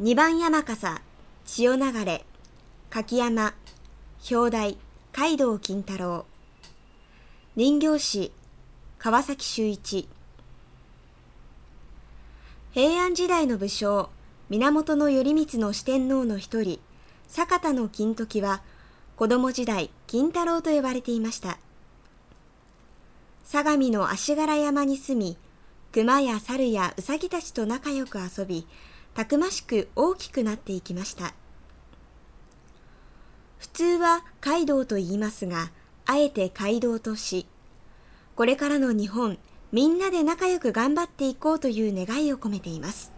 二番山笠、千代流れ、柿山、表題、海道金太郎。人形師、川崎修一。平安時代の武将、源頼光の四天王の一人、坂田の金時は、子供時代、金太郎と呼ばれていました。相模の足柄山に住み、熊や猿やうさぎたちと仲良く遊び、たくましく大きくなっていきました。普通は街道と言いますが、あえて街道とし、これからの日本、みんなで仲良く頑張っていこうという願いを込めています。